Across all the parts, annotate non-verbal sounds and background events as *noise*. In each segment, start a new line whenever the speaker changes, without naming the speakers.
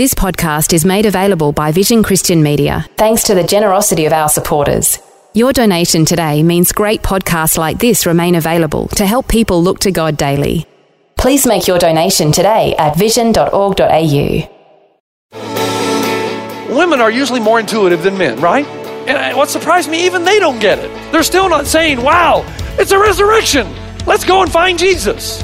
This podcast is made available by Vision Christian Media thanks to the generosity of our supporters. Your donation today means great podcasts like this remain available to help people look to God daily. Please make your donation today at vision.org.au.
Women are usually more intuitive than men, right? And what surprised me, even they don't get it. They're still not saying, wow, it's a resurrection. Let's go and find Jesus.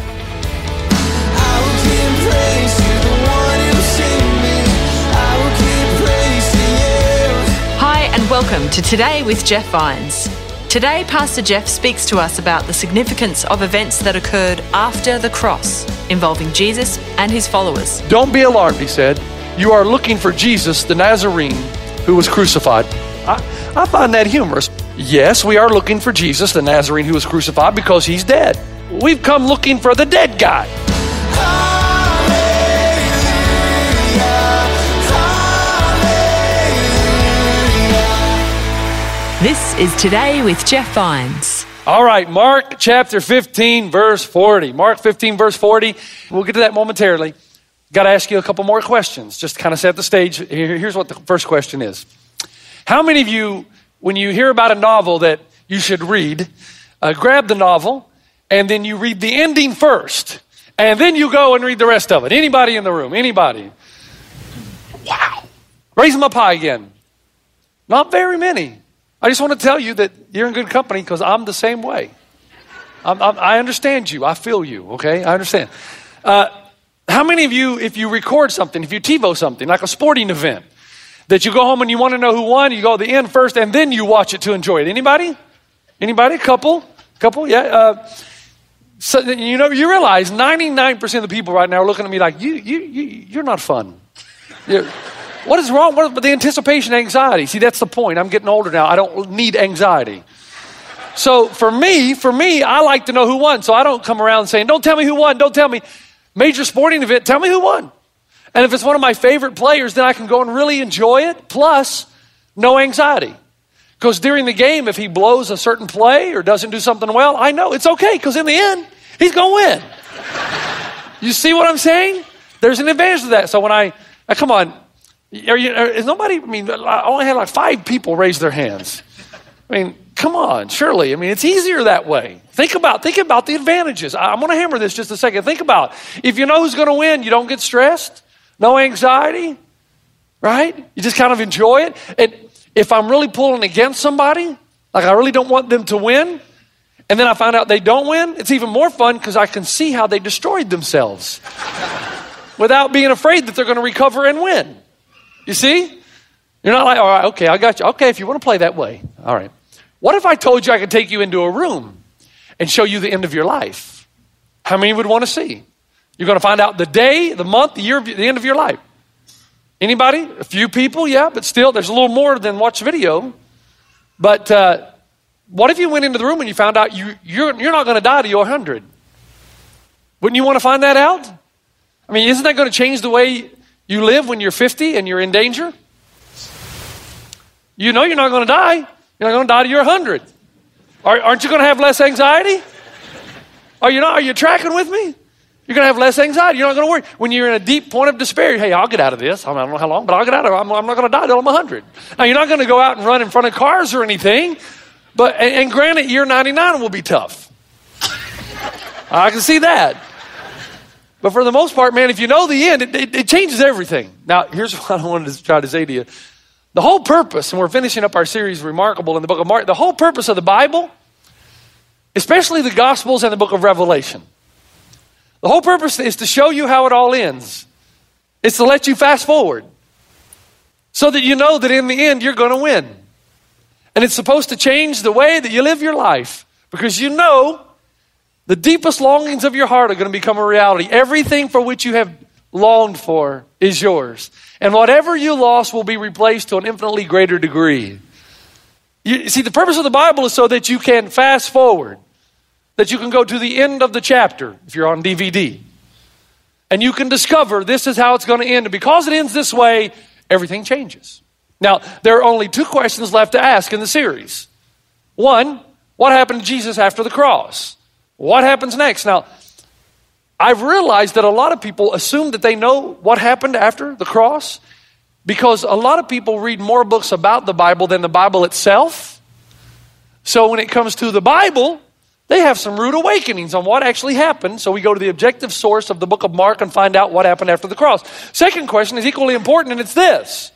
Welcome to Today with Jeff Vines. Today, Pastor Jeff speaks to us about the significance of events that occurred after the cross involving Jesus and his followers.
Don't be alarmed, he said. You are looking for Jesus, the Nazarene, who was crucified. I, I find that humorous. Yes, we are looking for Jesus, the Nazarene, who was crucified because he's dead. We've come looking for the dead guy.
This is Today with Jeff Vines.
All right, Mark chapter 15, verse 40. Mark 15, verse 40. We'll get to that momentarily. Got to ask you a couple more questions just kind of set the stage. Here's what the first question is How many of you, when you hear about a novel that you should read, uh, grab the novel and then you read the ending first and then you go and read the rest of it? Anybody in the room? Anybody? Wow. Raise them up high again. Not very many. I just want to tell you that you're in good company because I'm the same way. I'm, I'm, i understand you. I feel you, okay? I understand. Uh, how many of you, if you record something, if you TiVo something, like a sporting event, that you go home and you want to know who won, you go to the end first and then you watch it to enjoy it? Anybody? Anybody? Couple? Couple? Yeah. Uh, so you know, you realize 99% of the people right now are looking at me like, you, you, you, you're not fun. You're, what is wrong with the anticipation anxiety? See, that's the point. I'm getting older now. I don't need anxiety. So for me, for me, I like to know who won. So I don't come around saying, don't tell me who won, don't tell me. Major sporting event, tell me who won. And if it's one of my favorite players, then I can go and really enjoy it, plus no anxiety. Because during the game, if he blows a certain play or doesn't do something well, I know it's okay, because in the end, he's going to win. *laughs* you see what I'm saying? There's an advantage to that. So when I, I come on, are you, is nobody, I mean, I only had like five people raise their hands. I mean, come on, surely. I mean, it's easier that way. Think about, think about the advantages. I'm going to hammer this just a second. Think about if you know who's going to win, you don't get stressed, no anxiety, right? You just kind of enjoy it. And if I'm really pulling against somebody, like I really don't want them to win, and then I find out they don't win, it's even more fun because I can see how they destroyed themselves *laughs* without being afraid that they're going to recover and win. You see? You're not like, all right, okay, I got you. Okay, if you want to play that way. All right. What if I told you I could take you into a room and show you the end of your life? How many would want to see? You're going to find out the day, the month, the year, the end of your life. Anybody? A few people, yeah, but still, there's a little more than watch video. But uh, what if you went into the room and you found out you, you're, you're not going to die to your 100? Wouldn't you want to find that out? I mean, isn't that going to change the way you live when you're 50 and you're in danger? You know you're not going to die. You're not going to die to your 100. Aren't you going to have less anxiety? Are you not? Are you tracking with me? You're going to have less anxiety. You're not going to worry. When you're in a deep point of despair, hey, I'll get out of this. I don't know how long, but I'll get out of it. I'm, I'm not going to die till I'm 100. Now, you're not going to go out and run in front of cars or anything, but, and, and granted, year 99 will be tough. I can see that. But for the most part, man, if you know the end, it, it, it changes everything. Now, here's *laughs* what I wanted to try to say to you. The whole purpose, and we're finishing up our series, Remarkable, in the book of Mark, the whole purpose of the Bible, especially the Gospels and the book of Revelation, the whole purpose is to show you how it all ends. It's to let you fast forward so that you know that in the end you're going to win. And it's supposed to change the way that you live your life because you know the deepest longings of your heart are going to become a reality. Everything for which you have longed for is yours. And whatever you lost will be replaced to an infinitely greater degree. You, see, the purpose of the Bible is so that you can fast forward, that you can go to the end of the chapter if you're on DVD. And you can discover this is how it's going to end. And because it ends this way, everything changes. Now, there are only two questions left to ask in the series. One, what happened to Jesus after the cross? What happens next? Now, I've realized that a lot of people assume that they know what happened after the cross because a lot of people read more books about the Bible than the Bible itself. So when it comes to the Bible, they have some rude awakenings on what actually happened. So we go to the objective source of the book of Mark and find out what happened after the cross. Second question is equally important, and it's this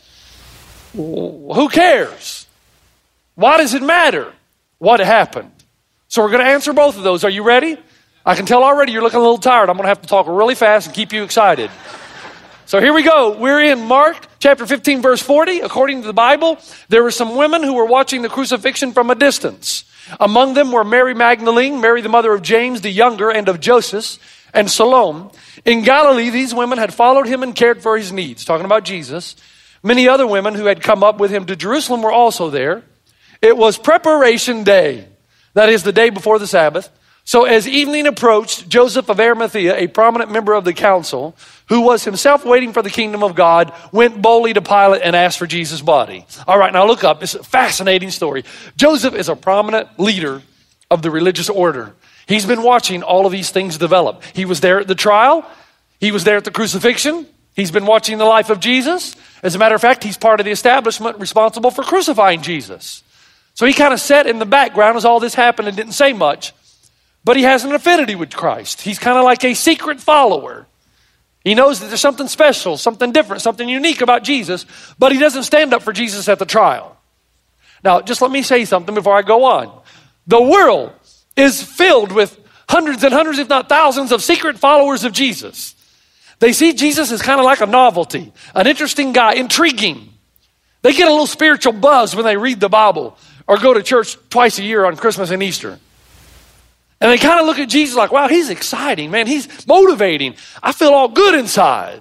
Who cares? Why does it matter what happened? So we're going to answer both of those. Are you ready? I can tell already you're looking a little tired. I'm going to have to talk really fast and keep you excited. So here we go. We're in Mark chapter 15, verse 40. According to the Bible, there were some women who were watching the crucifixion from a distance. Among them were Mary Magdalene, Mary the mother of James the younger and of Joseph, and Salome. In Galilee, these women had followed him and cared for his needs. Talking about Jesus. Many other women who had come up with him to Jerusalem were also there. It was preparation day. That is the day before the Sabbath. So as evening approached, Joseph of Arimathea, a prominent member of the council, who was himself waiting for the kingdom of God, went boldly to Pilate and asked for Jesus' body. All right, now look up. It's a fascinating story. Joseph is a prominent leader of the religious order. He's been watching all of these things develop. He was there at the trial. He was there at the crucifixion. He's been watching the life of Jesus. As a matter of fact, he's part of the establishment responsible for crucifying Jesus. So he kind of sat in the background as all this happened and didn't say much. But he has an affinity with Christ. He's kind of like a secret follower. He knows that there's something special, something different, something unique about Jesus, but he doesn't stand up for Jesus at the trial. Now, just let me say something before I go on. The world is filled with hundreds and hundreds, if not thousands, of secret followers of Jesus. They see Jesus as kind of like a novelty, an interesting guy, intriguing. They get a little spiritual buzz when they read the Bible or go to church twice a year on Christmas and Easter. And they kind of look at Jesus like, wow, he's exciting, man. He's motivating. I feel all good inside.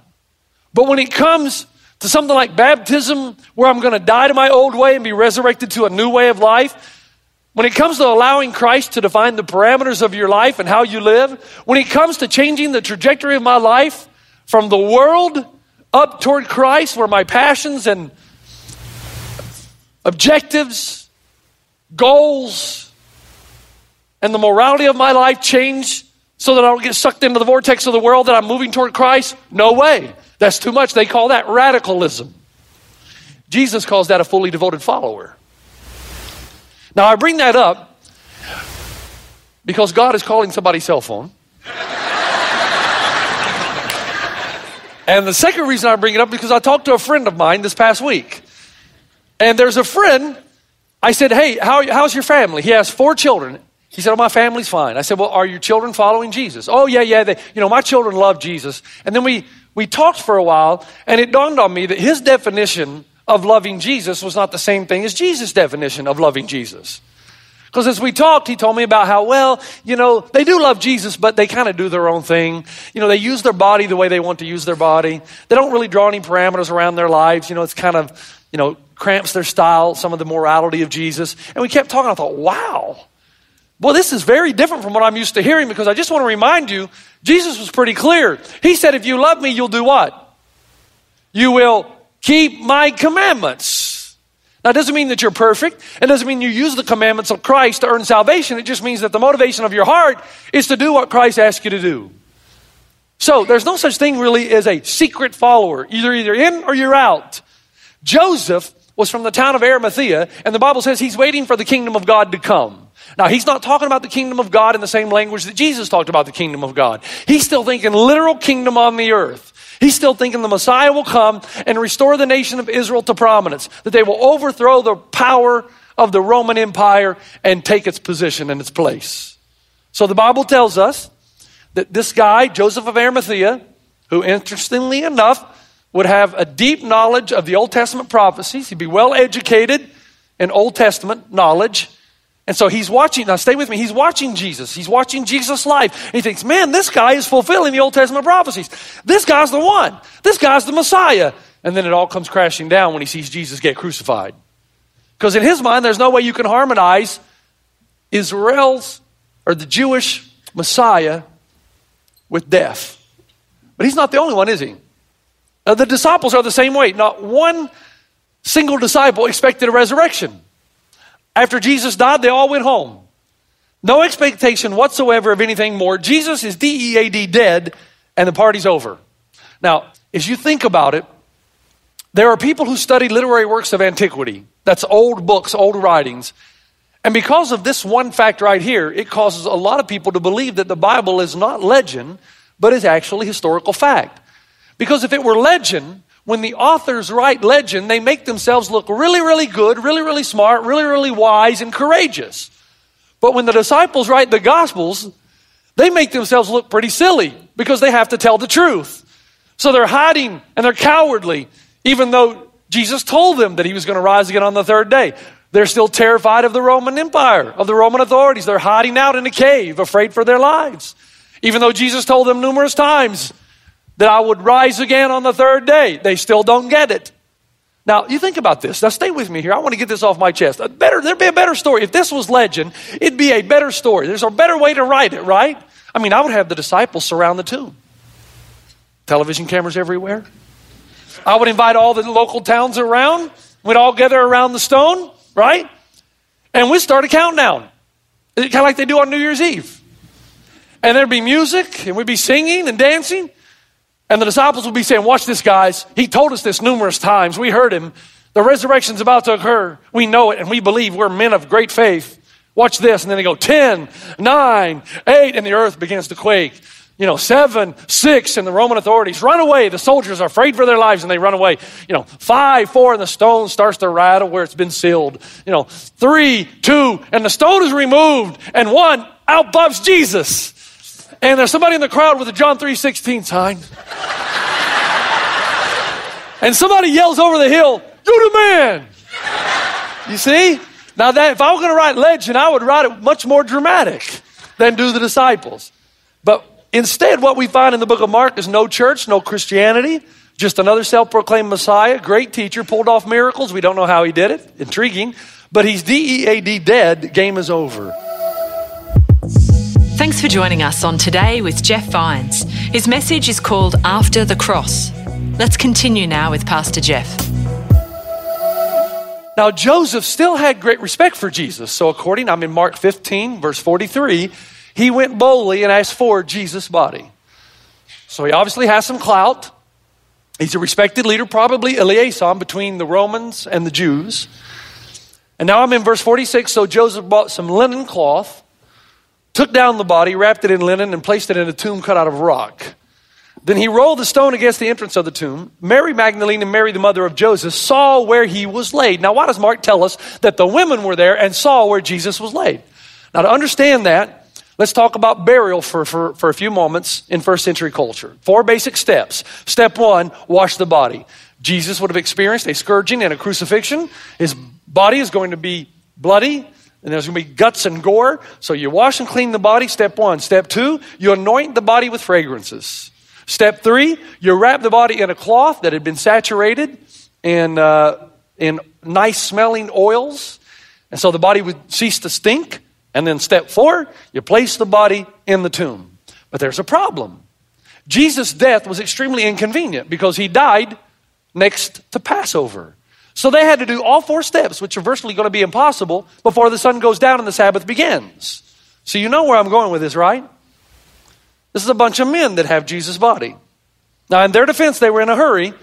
But when it comes to something like baptism, where I'm going to die to my old way and be resurrected to a new way of life, when it comes to allowing Christ to define the parameters of your life and how you live, when it comes to changing the trajectory of my life from the world up toward Christ, where my passions and objectives, goals, and the morality of my life change so that I don't get sucked into the vortex of the world that I'm moving toward Christ? No way. That's too much. They call that radicalism. Jesus calls that a fully devoted follower. Now, I bring that up because God is calling somebody's cell phone. *laughs* and the second reason I bring it up because I talked to a friend of mine this past week. And there's a friend, I said, Hey, how, how's your family? He has four children. He said, Oh, my family's fine. I said, Well, are your children following Jesus? Oh, yeah, yeah. They, you know, my children love Jesus. And then we, we talked for a while, and it dawned on me that his definition of loving Jesus was not the same thing as Jesus' definition of loving Jesus. Because as we talked, he told me about how, well, you know, they do love Jesus, but they kind of do their own thing. You know, they use their body the way they want to use their body. They don't really draw any parameters around their lives. You know, it's kind of, you know, cramps their style, some of the morality of Jesus. And we kept talking. I thought, wow, well, this is very different from what I'm used to hearing because I just want to remind you, Jesus was pretty clear. He said, if you love me, you'll do what? You will keep my commandments. Now, it doesn't mean that you're perfect. It doesn't mean you use the commandments of Christ to earn salvation. It just means that the motivation of your heart is to do what Christ asked you to do. So, there's no such thing really as a secret follower. Either either in or you're out. Joseph was from the town of Arimathea, and the Bible says he's waiting for the kingdom of God to come. Now, he's not talking about the kingdom of God in the same language that Jesus talked about the kingdom of God. He's still thinking literal kingdom on the earth. He's still thinking the Messiah will come and restore the nation of Israel to prominence, that they will overthrow the power of the Roman Empire and take its position and its place. So the Bible tells us that this guy, Joseph of Arimathea, who interestingly enough would have a deep knowledge of the Old Testament prophecies, he'd be well educated in Old Testament knowledge. And so he's watching, now stay with me, he's watching Jesus. He's watching Jesus' life. And he thinks, man, this guy is fulfilling the Old Testament prophecies. This guy's the one. This guy's the Messiah. And then it all comes crashing down when he sees Jesus get crucified. Because in his mind, there's no way you can harmonize Israel's or the Jewish Messiah with death. But he's not the only one, is he? Uh, the disciples are the same way. Not one single disciple expected a resurrection. After Jesus died, they all went home. No expectation whatsoever of anything more. Jesus is D E A D dead, and the party's over. Now, as you think about it, there are people who study literary works of antiquity. That's old books, old writings. And because of this one fact right here, it causes a lot of people to believe that the Bible is not legend, but is actually historical fact. Because if it were legend, when the authors write legend, they make themselves look really, really good, really, really smart, really, really wise, and courageous. But when the disciples write the Gospels, they make themselves look pretty silly because they have to tell the truth. So they're hiding and they're cowardly, even though Jesus told them that he was going to rise again on the third day. They're still terrified of the Roman Empire, of the Roman authorities. They're hiding out in a cave, afraid for their lives. Even though Jesus told them numerous times that I would rise again on the third day, they still don't get it. Now, you think about this. Now, stay with me here. I want to get this off my chest. A better, there'd be a better story. If this was legend, it'd be a better story. There's a better way to write it, right? I mean, I would have the disciples surround the tomb. Television cameras everywhere. I would invite all the local towns around. We'd all gather around the stone, right? And we'd start a countdown. Kind of like they do on New Year's Eve. And there'd be music, and we'd be singing and dancing. And the disciples would be saying, Watch this, guys. He told us this numerous times. We heard him. The resurrection's about to occur. We know it, and we believe we're men of great faith. Watch this. And then they go 10, 9, 8, and the earth begins to quake. You know, 7, 6, and the Roman authorities run away. The soldiers are afraid for their lives and they run away. You know, 5, 4, and the stone starts to rattle where it's been sealed. You know, 3, 2, and the stone is removed, and 1, out pops Jesus. And there's somebody in the crowd with a John 3 16 sign. And somebody yells over the hill, You're the man! You see? Now, that if I were going to write legend, I would write it much more dramatic than do the disciples. But instead, what we find in the book of Mark is no church, no Christianity, just another self proclaimed Messiah, great teacher, pulled off miracles. We don't know how he did it. Intriguing. But he's D E A D dead. Game is over.
Thanks for joining us on Today with Jeff Vines. His message is called After the Cross. Let's continue now with Pastor Jeff.
Now, Joseph still had great respect for Jesus. So, according, I'm in Mark 15, verse 43, he went boldly and asked for Jesus' body. So, he obviously has some clout. He's a respected leader, probably a liaison between the Romans and the Jews. And now I'm in verse 46. So, Joseph bought some linen cloth, took down the body, wrapped it in linen, and placed it in a tomb cut out of rock. Then he rolled the stone against the entrance of the tomb. Mary Magdalene and Mary, the mother of Joseph, saw where he was laid. Now, why does Mark tell us that the women were there and saw where Jesus was laid? Now, to understand that, let's talk about burial for, for, for a few moments in first century culture. Four basic steps. Step one, wash the body. Jesus would have experienced a scourging and a crucifixion. His body is going to be bloody, and there's going to be guts and gore. So you wash and clean the body, step one. Step two, you anoint the body with fragrances. Step three, you wrap the body in a cloth that had been saturated in, uh, in nice smelling oils. And so the body would cease to stink. And then step four, you place the body in the tomb. But there's a problem. Jesus' death was extremely inconvenient because he died next to Passover. So they had to do all four steps, which are virtually going to be impossible, before the sun goes down and the Sabbath begins. So you know where I'm going with this, right? This is a bunch of men that have Jesus' body. Now, in their defense, they were in a hurry,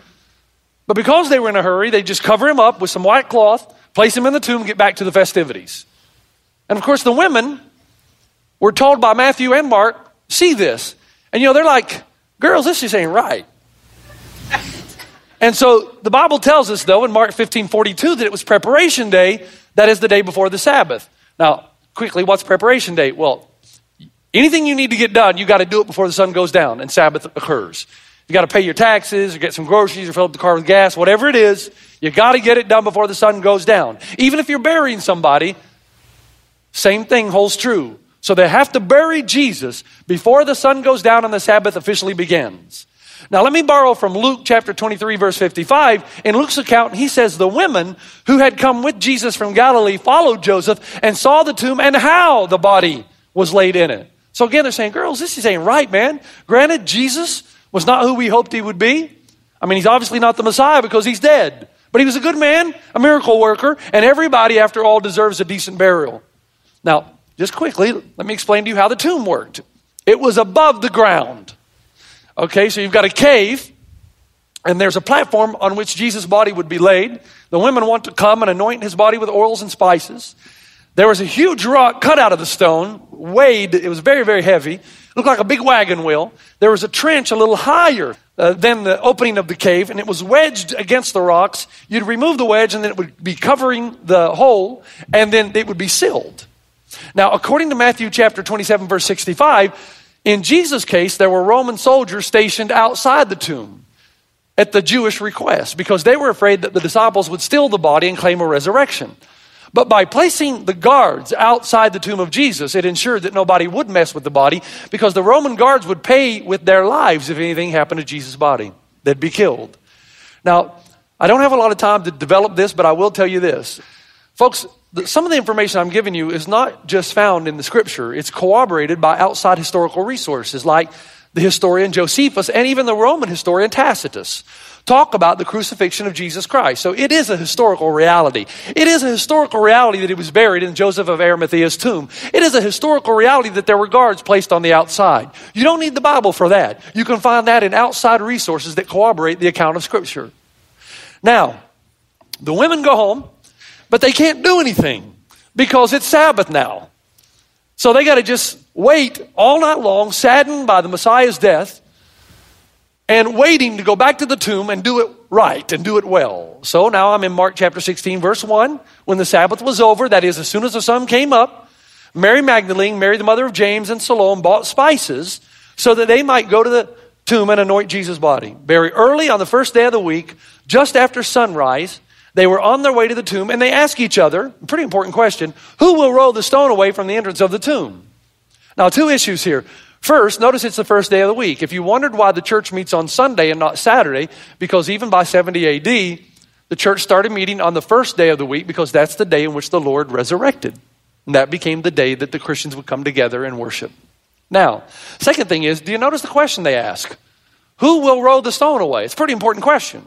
but because they were in a hurry, they just cover him up with some white cloth, place him in the tomb, get back to the festivities. And of course, the women were told by Matthew and Mark, see this. And you know, they're like, girls, this just ain't right. and so the Bible tells us, though, in Mark 15 42, that it was preparation day, that is the day before the Sabbath. Now, quickly, what's preparation day? Well, Anything you need to get done, you got to do it before the sun goes down and Sabbath occurs. You got to pay your taxes or get some groceries or fill up the car with gas, whatever it is, you got to get it done before the sun goes down. Even if you're burying somebody, same thing holds true. So they have to bury Jesus before the sun goes down and the Sabbath officially begins. Now, let me borrow from Luke chapter 23, verse 55. In Luke's account, he says, The women who had come with Jesus from Galilee followed Joseph and saw the tomb and how the body was laid in it. So again, they're saying, Girls, this is ain't right, man. Granted, Jesus was not who we hoped he would be. I mean, he's obviously not the Messiah because he's dead. But he was a good man, a miracle worker, and everybody, after all, deserves a decent burial. Now, just quickly, let me explain to you how the tomb worked. It was above the ground. Okay, so you've got a cave, and there's a platform on which Jesus' body would be laid. The women want to come and anoint his body with oils and spices. There was a huge rock cut out of the stone, weighed, it was very, very heavy, looked like a big wagon wheel. There was a trench a little higher uh, than the opening of the cave, and it was wedged against the rocks. You'd remove the wedge, and then it would be covering the hole, and then it would be sealed. Now, according to Matthew chapter 27, verse 65, in Jesus' case, there were Roman soldiers stationed outside the tomb at the Jewish request because they were afraid that the disciples would steal the body and claim a resurrection. But by placing the guards outside the tomb of Jesus, it ensured that nobody would mess with the body because the Roman guards would pay with their lives if anything happened to Jesus' body. They'd be killed. Now, I don't have a lot of time to develop this, but I will tell you this. Folks, some of the information I'm giving you is not just found in the scripture, it's corroborated by outside historical resources like the historian Josephus and even the Roman historian Tacitus talk about the crucifixion of Jesus Christ. So it is a historical reality. It is a historical reality that he was buried in Joseph of Arimathea's tomb. It is a historical reality that there were guards placed on the outside. You don't need the Bible for that. You can find that in outside resources that corroborate the account of Scripture. Now, the women go home but they can't do anything because it's Sabbath now. So they got to just wait all night long, saddened by the Messiah's death, and waiting to go back to the tomb and do it right and do it well. So now I'm in Mark chapter 16, verse 1. When the Sabbath was over, that is, as soon as the sun came up, Mary Magdalene, Mary the mother of James, and Salome bought spices so that they might go to the tomb and anoint Jesus' body. Very early on the first day of the week, just after sunrise, they were on their way to the tomb and they ask each other, pretty important question, who will roll the stone away from the entrance of the tomb? Now, two issues here. First, notice it's the first day of the week. If you wondered why the church meets on Sunday and not Saturday, because even by 70 AD, the church started meeting on the first day of the week because that's the day in which the Lord resurrected. And that became the day that the Christians would come together and worship. Now, second thing is, do you notice the question they ask? Who will roll the stone away? It's a pretty important question.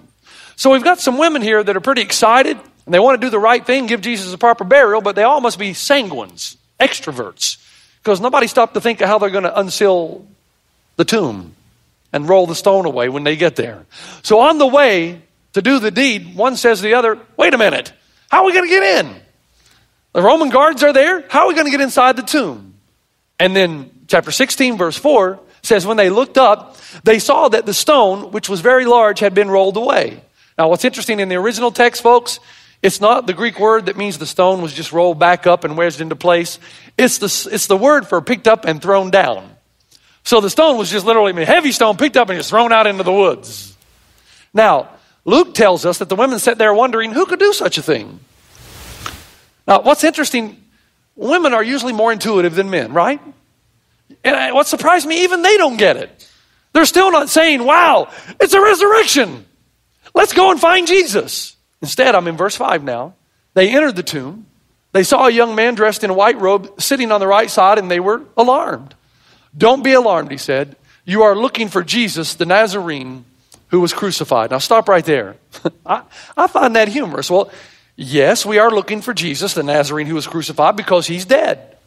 So we've got some women here that are pretty excited and they want to do the right thing, give Jesus a proper burial, but they all must be sanguines, extroverts, because nobody stopped to think of how they're going to unseal the tomb and roll the stone away when they get there. So on the way to do the deed, one says to the other, Wait a minute, how are we going to get in? The Roman guards are there. How are we going to get inside the tomb? And then, chapter 16, verse 4 says, When they looked up, they saw that the stone, which was very large, had been rolled away. Now, what's interesting in the original text, folks, it's not the Greek word that means the stone was just rolled back up and wedged into place. It's the, it's the word for picked up and thrown down. So the stone was just literally a heavy stone picked up and just thrown out into the woods. Now, Luke tells us that the women sat there wondering who could do such a thing. Now, what's interesting, women are usually more intuitive than men, right? And what surprised me, even they don't get it. They're still not saying, wow, it's a resurrection. Let's go and find Jesus. Instead, I'm in verse 5 now. They entered the tomb. They saw a young man dressed in a white robe sitting on the right side, and they were alarmed. Don't be alarmed, he said. You are looking for Jesus, the Nazarene, who was crucified. Now, stop right there. *laughs* I, I find that humorous. Well, yes, we are looking for Jesus, the Nazarene, who was crucified, because he's dead.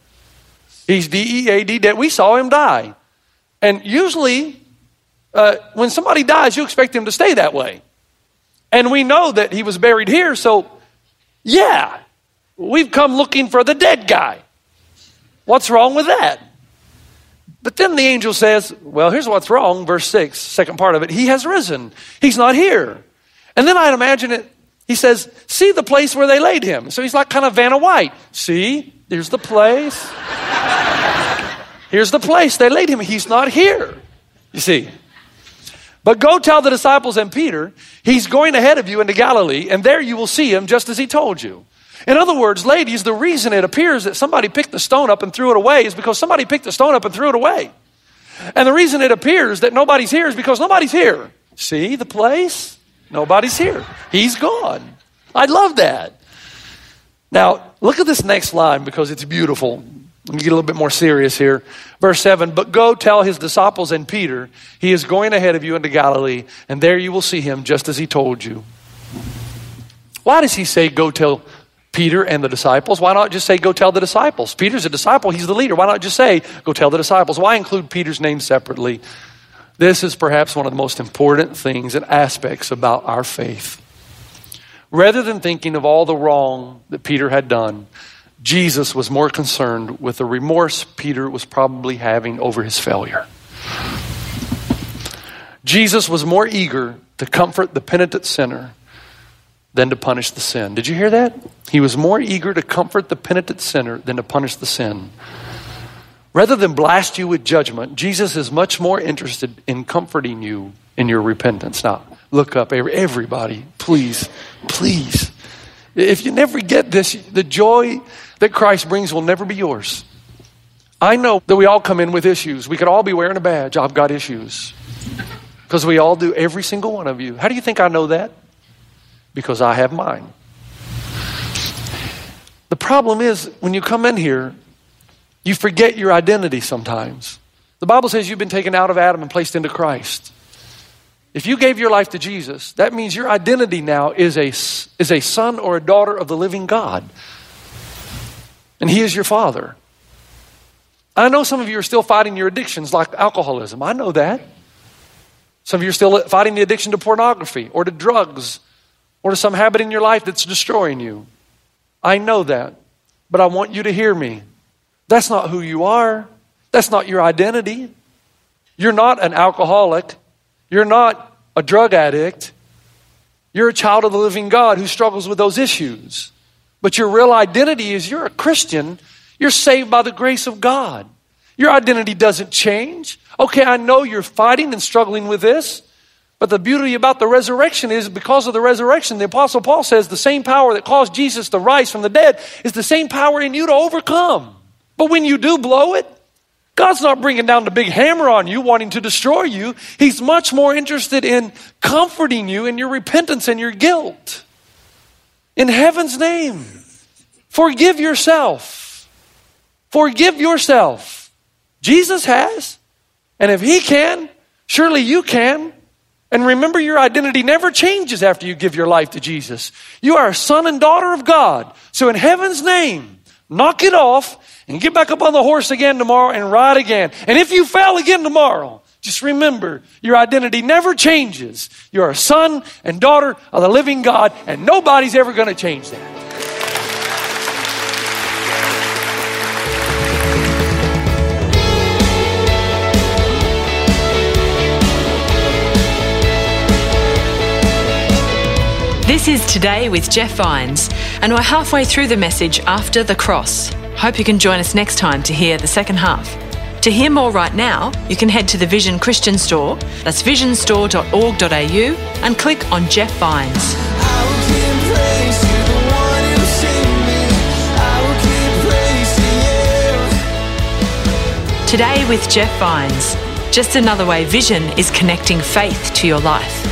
He's D E A D dead. We saw him die. And usually, uh, when somebody dies, you expect him to stay that way. And we know that he was buried here, so yeah, we've come looking for the dead guy. What's wrong with that? But then the angel says, Well, here's what's wrong. Verse 6, second part of it. He has risen. He's not here. And then I'd imagine it. He says, See the place where they laid him. So he's like kind of Vanna White. See, here's the place. *laughs* here's the place they laid him. He's not here. You see. But go tell the disciples and Peter, he's going ahead of you into Galilee, and there you will see him just as he told you. In other words, ladies, the reason it appears that somebody picked the stone up and threw it away is because somebody picked the stone up and threw it away. And the reason it appears that nobody's here is because nobody's here. See the place? Nobody's here. He's gone. I love that. Now, look at this next line because it's beautiful. Let me get a little bit more serious here. Verse 7 But go tell his disciples and Peter, he is going ahead of you into Galilee, and there you will see him just as he told you. Why does he say, Go tell Peter and the disciples? Why not just say, Go tell the disciples? Peter's a disciple, he's the leader. Why not just say, Go tell the disciples? Why include Peter's name separately? This is perhaps one of the most important things and aspects about our faith. Rather than thinking of all the wrong that Peter had done, Jesus was more concerned with the remorse Peter was probably having over his failure. Jesus was more eager to comfort the penitent sinner than to punish the sin. Did you hear that? He was more eager to comfort the penitent sinner than to punish the sin. Rather than blast you with judgment, Jesus is much more interested in comforting you in your repentance. Now, look up, everybody, please, please. If you never get this, the joy that Christ brings will never be yours. I know that we all come in with issues. We could all be wearing a badge. I've got issues. Because we all do, every single one of you. How do you think I know that? Because I have mine. The problem is, when you come in here, you forget your identity sometimes. The Bible says you've been taken out of Adam and placed into Christ. If you gave your life to Jesus, that means your identity now is a, is a son or a daughter of the living God. And He is your Father. I know some of you are still fighting your addictions like alcoholism. I know that. Some of you are still fighting the addiction to pornography or to drugs or to some habit in your life that's destroying you. I know that. But I want you to hear me. That's not who you are. That's not your identity. You're not an alcoholic. You're not a drug addict. You're a child of the living God who struggles with those issues. But your real identity is you're a Christian. You're saved by the grace of God. Your identity doesn't change. Okay, I know you're fighting and struggling with this. But the beauty about the resurrection is because of the resurrection, the Apostle Paul says the same power that caused Jesus to rise from the dead is the same power in you to overcome. But when you do blow it, God's not bringing down the big hammer on you, wanting to destroy you. He's much more interested in comforting you in your repentance and your guilt. In heaven's name, forgive yourself. Forgive yourself. Jesus has. And if He can, surely you can. And remember, your identity never changes after you give your life to Jesus. You are a son and daughter of God. So, in heaven's name, knock it off and get back up on the horse again tomorrow and ride again. And if you fail again tomorrow, just remember your identity never changes. You're a son and daughter of the living God, and nobody's ever going to change that.
This is Today with Jeff Vines, and we're halfway through the message after the cross. Hope you can join us next time to hear the second half. To hear more right now, you can head to the Vision Christian Store, that's visionstore.org.au, and click on Jeff Vines. Today with Jeff Vines. Just another way Vision is connecting faith to your life.